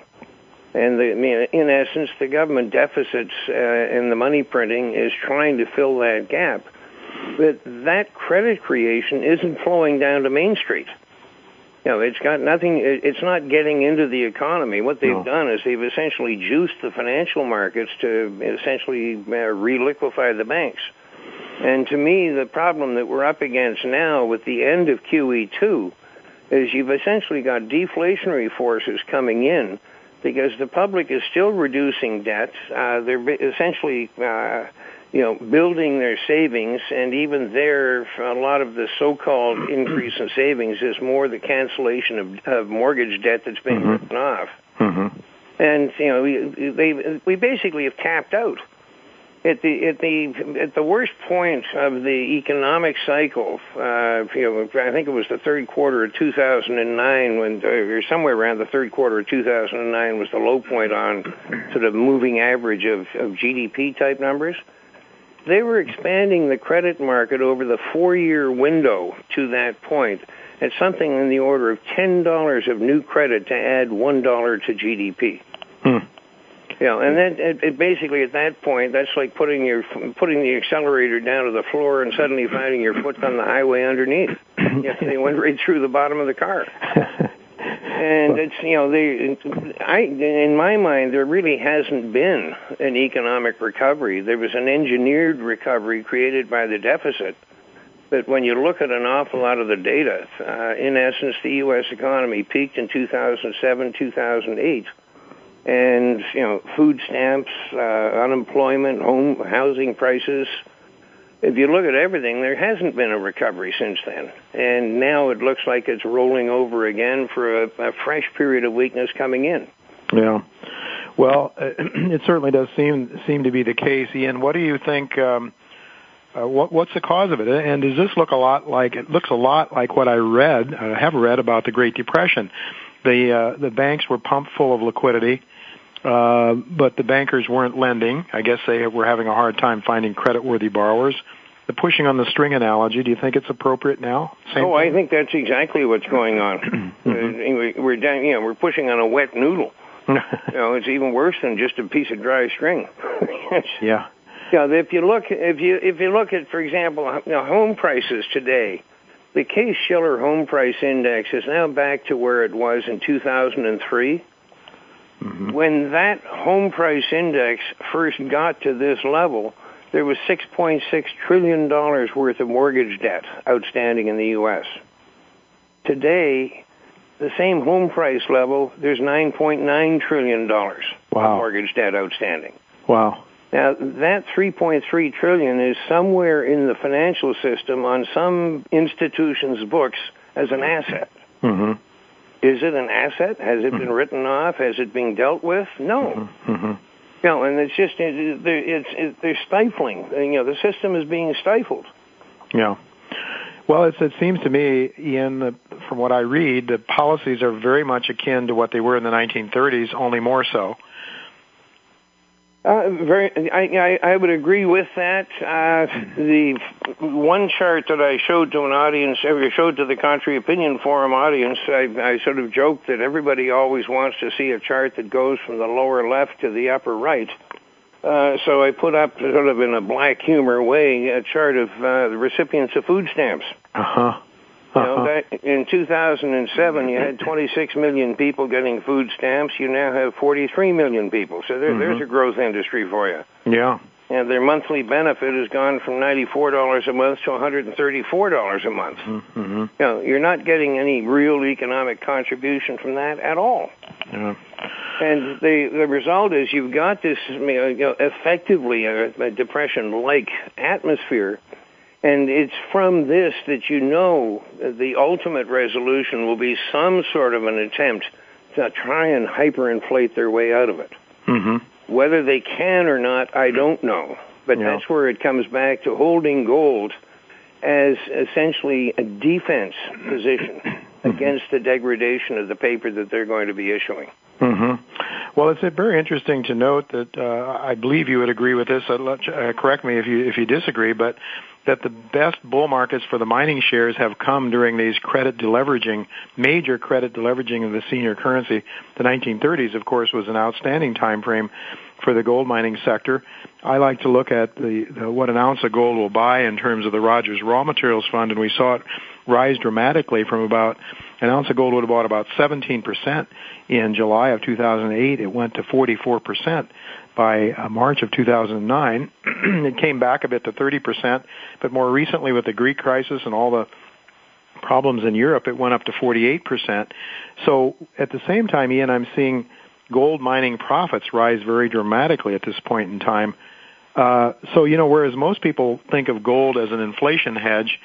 and the, I mean, in essence, the government deficits uh, and the money printing is trying to fill that gap. But that credit creation isn't flowing down to Main Street. You know, it's got nothing. It's not getting into the economy. What they've no. done is they've essentially juiced the financial markets to essentially uh, reliquefy the banks. And to me, the problem that we're up against now with the end of QE2 is you've essentially got deflationary forces coming in because the public is still reducing debt. Uh, they're essentially, uh, you know, building their savings, and even there, a lot of the so-called increase in savings is more the cancellation of, of mortgage debt that's being mm-hmm. written off. Mm-hmm. And you know, we, they, we basically have tapped out at the at the at the worst point of the economic cycle, uh, you know, I think it was the third quarter of 2009 when, or somewhere around the third quarter of 2009 was the low point on sort of moving average of, of GDP type numbers. They were expanding the credit market over the four-year window to that point at something in the order of ten dollars of new credit to add one dollar to GDP. Yeah, and then it, it basically at that point, that's like putting your putting the accelerator down to the floor and suddenly finding your foot on the highway underneath. yeah, they went right through the bottom of the car. and it's you know they I in my mind there really hasn't been an economic recovery. There was an engineered recovery created by the deficit. But when you look at an awful lot of the data, uh, in essence, the U.S. economy peaked in 2007, 2008 and you know food stamps, uh, unemployment, home housing prices. If you look at everything, there hasn't been a recovery since then, and now it looks like it's rolling over again for a, a fresh period of weakness coming in. Yeah. Well, it certainly does seem seem to be the case, Ian. What do you think? Um, uh, what, what's the cause of it? And does this look a lot like it looks a lot like what I read, I have read about the Great Depression? The uh, the banks were pumped full of liquidity, uh, but the bankers weren't lending. I guess they were having a hard time finding credit-worthy borrowers. The pushing on the string analogy, do you think it's appropriate now? Same oh, thing? I think that's exactly what's going on. mm-hmm. We're down, you know, we're pushing on a wet noodle. you know, it's even worse than just a piece of dry string. yeah. Yeah, if you look, if you if you look at, for example, you know, home prices today, the Case Shiller Home Price Index is now back to where it was in 2003. Mm-hmm. When that home price index first got to this level, there was $6.6 trillion worth of mortgage debt outstanding in the U.S. Today, the same home price level, there's $9.9 trillion wow. of mortgage debt outstanding. Wow. Now, that 3.3 trillion is somewhere in the financial system on some institution's books as an asset. Mm-hmm. Is it an asset? Has it been mm-hmm. written off? Has it been dealt with? No. Mm-hmm. You and it's just it, it's it, they're stifling. You know, the system is being stifled. Yeah. Well, it's, it seems to me, Ian, from what I read, the policies are very much akin to what they were in the 1930s, only more so. Uh, very, I, I, I would agree with that. Uh, the one chart that I showed to an audience, I showed to the Contrary Opinion Forum audience, I, I sort of joked that everybody always wants to see a chart that goes from the lower left to the upper right. Uh, so I put up, sort of in a black humor way, a chart of uh, the recipients of food stamps. Uh huh. You know, uh-huh. that in 2007, you had 26 million people getting food stamps. You now have 43 million people. So there, mm-hmm. there's a growth industry for you. Yeah. And their monthly benefit has gone from $94 a month to $134 a month. Mm-hmm. You know, you're not getting any real economic contribution from that at all. Yeah. And the the result is you've got this you know, effectively a, a depression-like atmosphere and it's from this that you know the ultimate resolution will be some sort of an attempt to try and hyperinflate their way out of it. Mm-hmm. Whether they can or not, I don't know. But Yeah. that's where it comes back to holding gold as essentially a defense position against the degradation of the paper that they're going to be issuing. hmm Well, it's very interesting to note that uh, I believe you would agree with this. Let- uh, correct me if you if you disagree, but that the best bull markets for the mining shares have come during these credit deleveraging, major credit deleveraging of the senior currency. The 1930s, of course, was an outstanding time frame for the gold mining sector. I like to look at the, the what an ounce of gold will buy in terms of the Rogers Raw Materials Fund, and we saw it rise dramatically from about an ounce of gold would have bought about 17% in July of 2008. It went to 44% by uh, March of 2009. it came back a bit to 30%, but more recently with the Greek crisis and all the problems in Europe, it went up to 48%. So at the same time, Ian, I'm seeing gold mining profits rise very dramatically at this point in time. Uh, so, you know, whereas most people think of gold as an inflation hedge,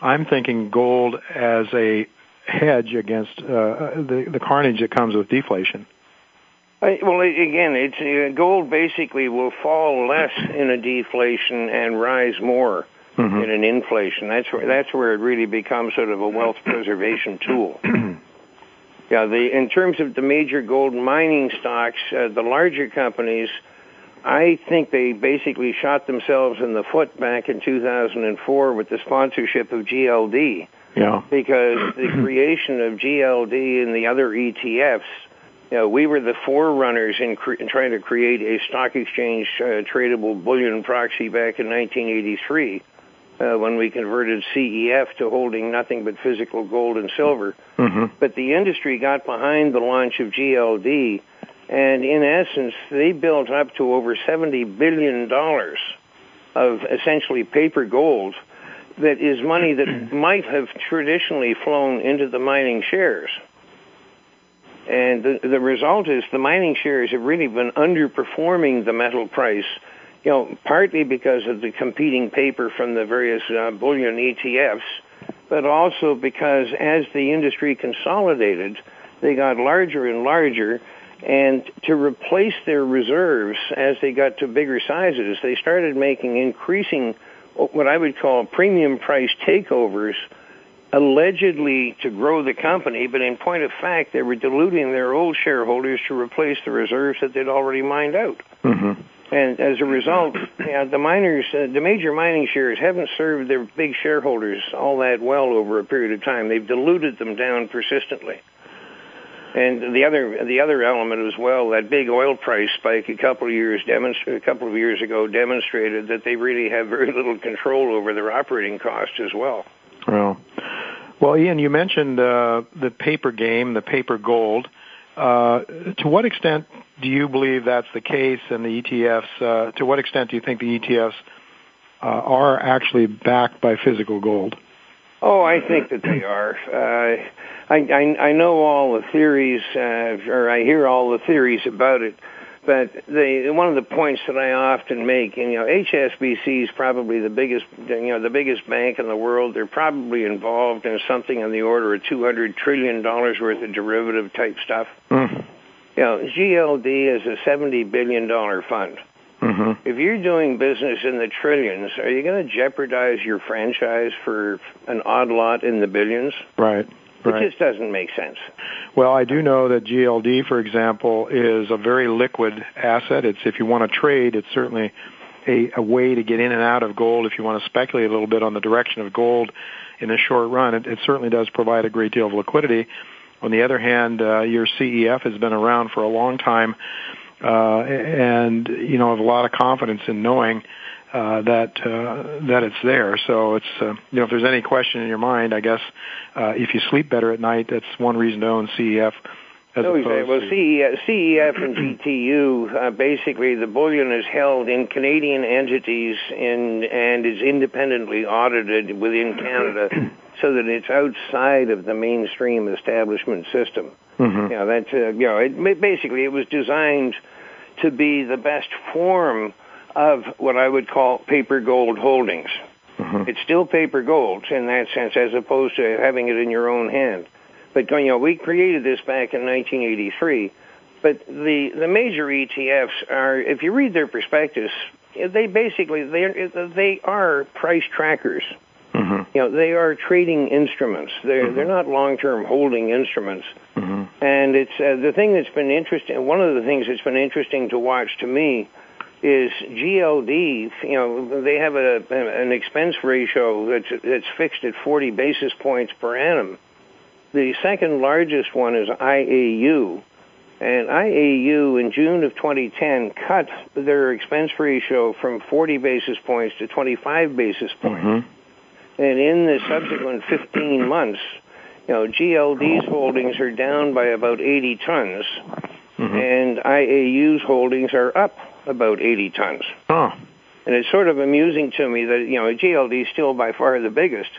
I'm thinking gold as a hedge against uh, the, the carnage that comes with deflation. I, well, again, it's uh, gold basically will fall less in a deflation and rise more Mm-hmm. in an inflation. That's where that's where it really becomes sort of a wealth preservation tool. yeah, the in terms of the major gold mining stocks, uh, the larger companies, I think they basically shot themselves in the foot back in 2004 with the sponsorship of GLD Yeah. because the creation of GLD and the other ETFs, you know, we were the forerunners in, cre- in trying to create a stock exchange uh, tradable bullion proxy back in 1983 uh, when we converted CEF to holding nothing but physical gold and silver. Mm-hmm. But the industry got behind the launch of GLD, and in essence, they built up to over $70 billion of essentially paper gold that is money that might have traditionally flown into the mining shares. And the, the result is the mining shares have really been underperforming the metal price, you know, partly because of the competing paper from the various uh, bullion ETFs, but also because as the industry consolidated, they got larger and larger, and to replace their reserves as they got to bigger sizes, they started making increasing what I would call premium price takeovers allegedly to grow the company, but in point of fact, they were diluting their old shareholders to replace the reserves that they'd already mined out. Mm-hmm. And as a result, yeah, the miners, uh, the major mining shares haven't served their big shareholders all that well over a period of time. They've diluted them down persistently. And the other, the other element as well, that big oil price spike a couple of years demonstra- a couple of years ago demonstrated that they really have very little control over their operating costs as well. Well, well, Ian, you mentioned uh, the paper game, the paper gold. Uh, to what extent do you believe that's the case in the ETFs? Uh, to what extent do you think the ETFs uh, are actually backed by physical gold? Oh, I think that they are. Uh, I, I I know all the theories, uh, or I hear all the theories about it. But the one of the points that I often make, and you know, HSBC is probably the biggest, you know, the biggest bank in the world. They're probably involved in something in the order of two hundred trillion dollars worth of derivative type stuff. Mm. You know, GLD is a seventy billion dollar fund. Mm-hmm. If you're doing business in the trillions, are you going to jeopardize your franchise for an odd lot in the billions? Right. Right. It just doesn't make sense. Well, I do know that GLD, for example, is a very liquid asset. It's if you want to trade, it's certainly a, a way to get in and out of gold. If you want to speculate a little bit on the direction of gold in the short run, it, it certainly does provide a great deal of liquidity. On the other hand, uh, your CEF has been around for a long time, and you know, have a lot of confidence in knowing uh, that uh, that it's there. So it's uh, you know if there's any question in your mind, I guess uh, if you sleep better at night, that's one reason to own CEF. As No, exactly. Well, CEF, CEF and GTU, uh, basically the bullion is held in Canadian entities in, and is independently audited within Canada so that it's outside of the mainstream establishment system. Mhm. You know, that's, uh, you know, it, basically it was designed to be the best form of what I would call paper gold holdings. Mhm. It's still paper gold in that sense, as opposed to having it in your own hand. But you know, we created this back in 1983. But the the major ETFs are, if you read their prospectus, they basically they they are price trackers. Mm-hmm. You know, they are trading instruments. They're mm-hmm. they're not long term holding instruments. Mm-hmm. And it's uh, the thing that's been interesting. One of the things that's been interesting to watch to me is GLD. You know, they have a an expense ratio that's that's fixed at 40 basis points per annum. The second largest one is IAU, and IAU in June of 2010 cut their expense ratio from 40 basis points to 25 basis points. Mm-hmm. And in the subsequent 15 months, you know, GLD's holdings are down by about 80 tons, mm-hmm. and IAU's holdings are up about 80 tons. Oh. And it's sort of amusing to me that, you know, GLD is still by far the biggest,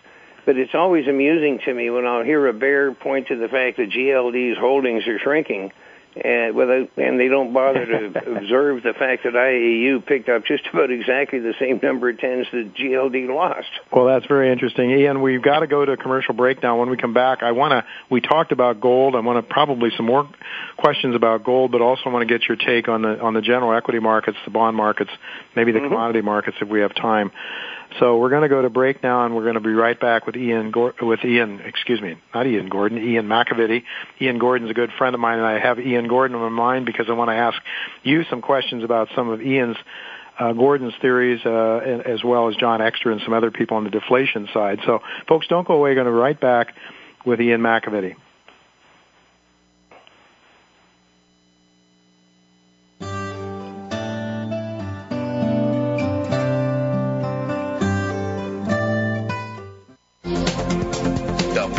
but it's always amusing to me when I'll hear a bear point to the fact that GLD's holdings are shrinking and without and they don't bother to observe the fact that IAU picked up just about exactly the same number of tens that GLD lost. Well, that's very interesting, Ian. We've got to go to a commercial breakdown. When we come back, I want to. We talked about gold. I want to probably some more questions about gold, but also want to get your take on the on the general equity markets, the bond markets, maybe the mm-hmm. commodity markets if we have time. So we're going to go to break now, and we're going to be right back with Ian with Ian. Excuse me, not Ian Gordon, Ian McAvity. Ian Gordon's a good friend of mine, and I have Ian Gordon on my mind because I want to ask you some questions about some of Ian's uh, Gordon's theories, uh, as well as John Exter and some other people on the deflation side. So, folks, don't go away. We're going to be right back with Ian McAvity.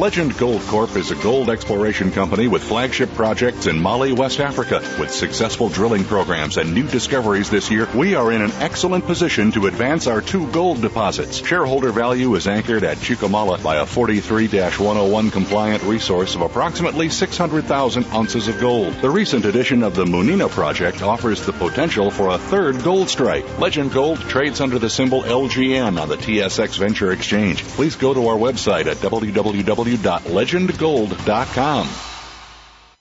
Legend Gold Corp is a gold exploration company with flagship projects in Mali, West Africa. With successful drilling programs and new discoveries this year, we are in an excellent position to advance our two gold deposits. Shareholder value is anchored at Chuquemala by a 43-101 compliant resource of approximately 600,000 ounces of gold. The recent addition of the Munina project offers the potential for a third gold strike. Legend Gold trades under the symbol LGN on the TSX Venture Exchange. Please go to our website at www www.legendgold.com.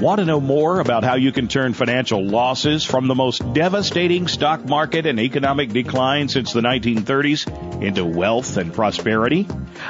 Want to know more about how you can turn financial losses from the most devastating stock market and economic decline since the 1930s into wealth and prosperity?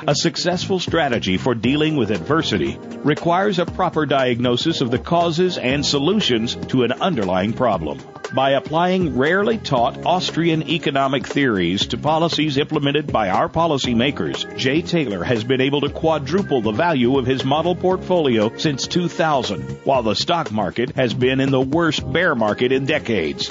A successful strategy for dealing with adversity requires a proper diagnosis of the causes and solutions to an underlying problem. By applying rarely taught Austrian economic theories to policies implemented by our policymakers, Jay Taylor has been able to quadruple the value of his model portfolio since 2000 while the stock market has been in the worst bear market in decades.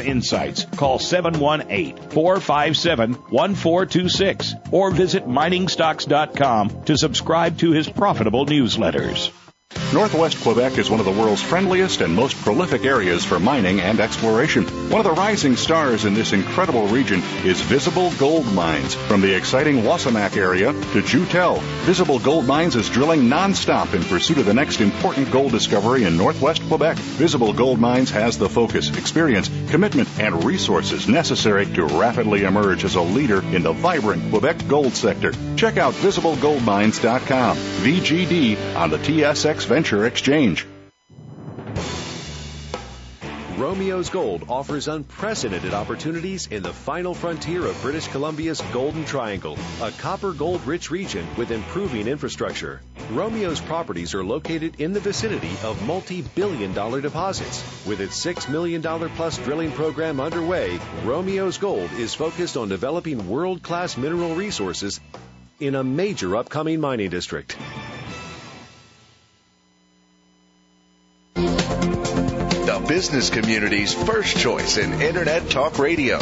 insights, call 718-457-1426 or visit miningstocks.com to subscribe to his profitable newsletters. Northwest Quebec is one of the world's friendliest and most prolific areas for mining and exploration. One of the rising stars in this incredible region is Visible Gold Mines. From the exciting Wasamac area to Joutel, Visible Gold Mines is drilling nonstop in pursuit of the next important gold discovery in Northwest Quebec. Visible Gold Mines has the focus, experience, commitment, and resources necessary to rapidly emerge as a leader in the vibrant Quebec gold sector. Check out visiblegoldmines.com. VGD on the TSX Venture Exchange. Romios Gold offers unprecedented opportunities in the final frontier of British Columbia's Golden Triangle, a copper gold rich region with improving infrastructure. Romios properties are located in the vicinity of multi billion dollar deposits. With its $6 million plus drilling program underway, Romios Gold is focused on developing world class mineral resources in a major upcoming mining district. Business community's first choice in Internet Talk Radio.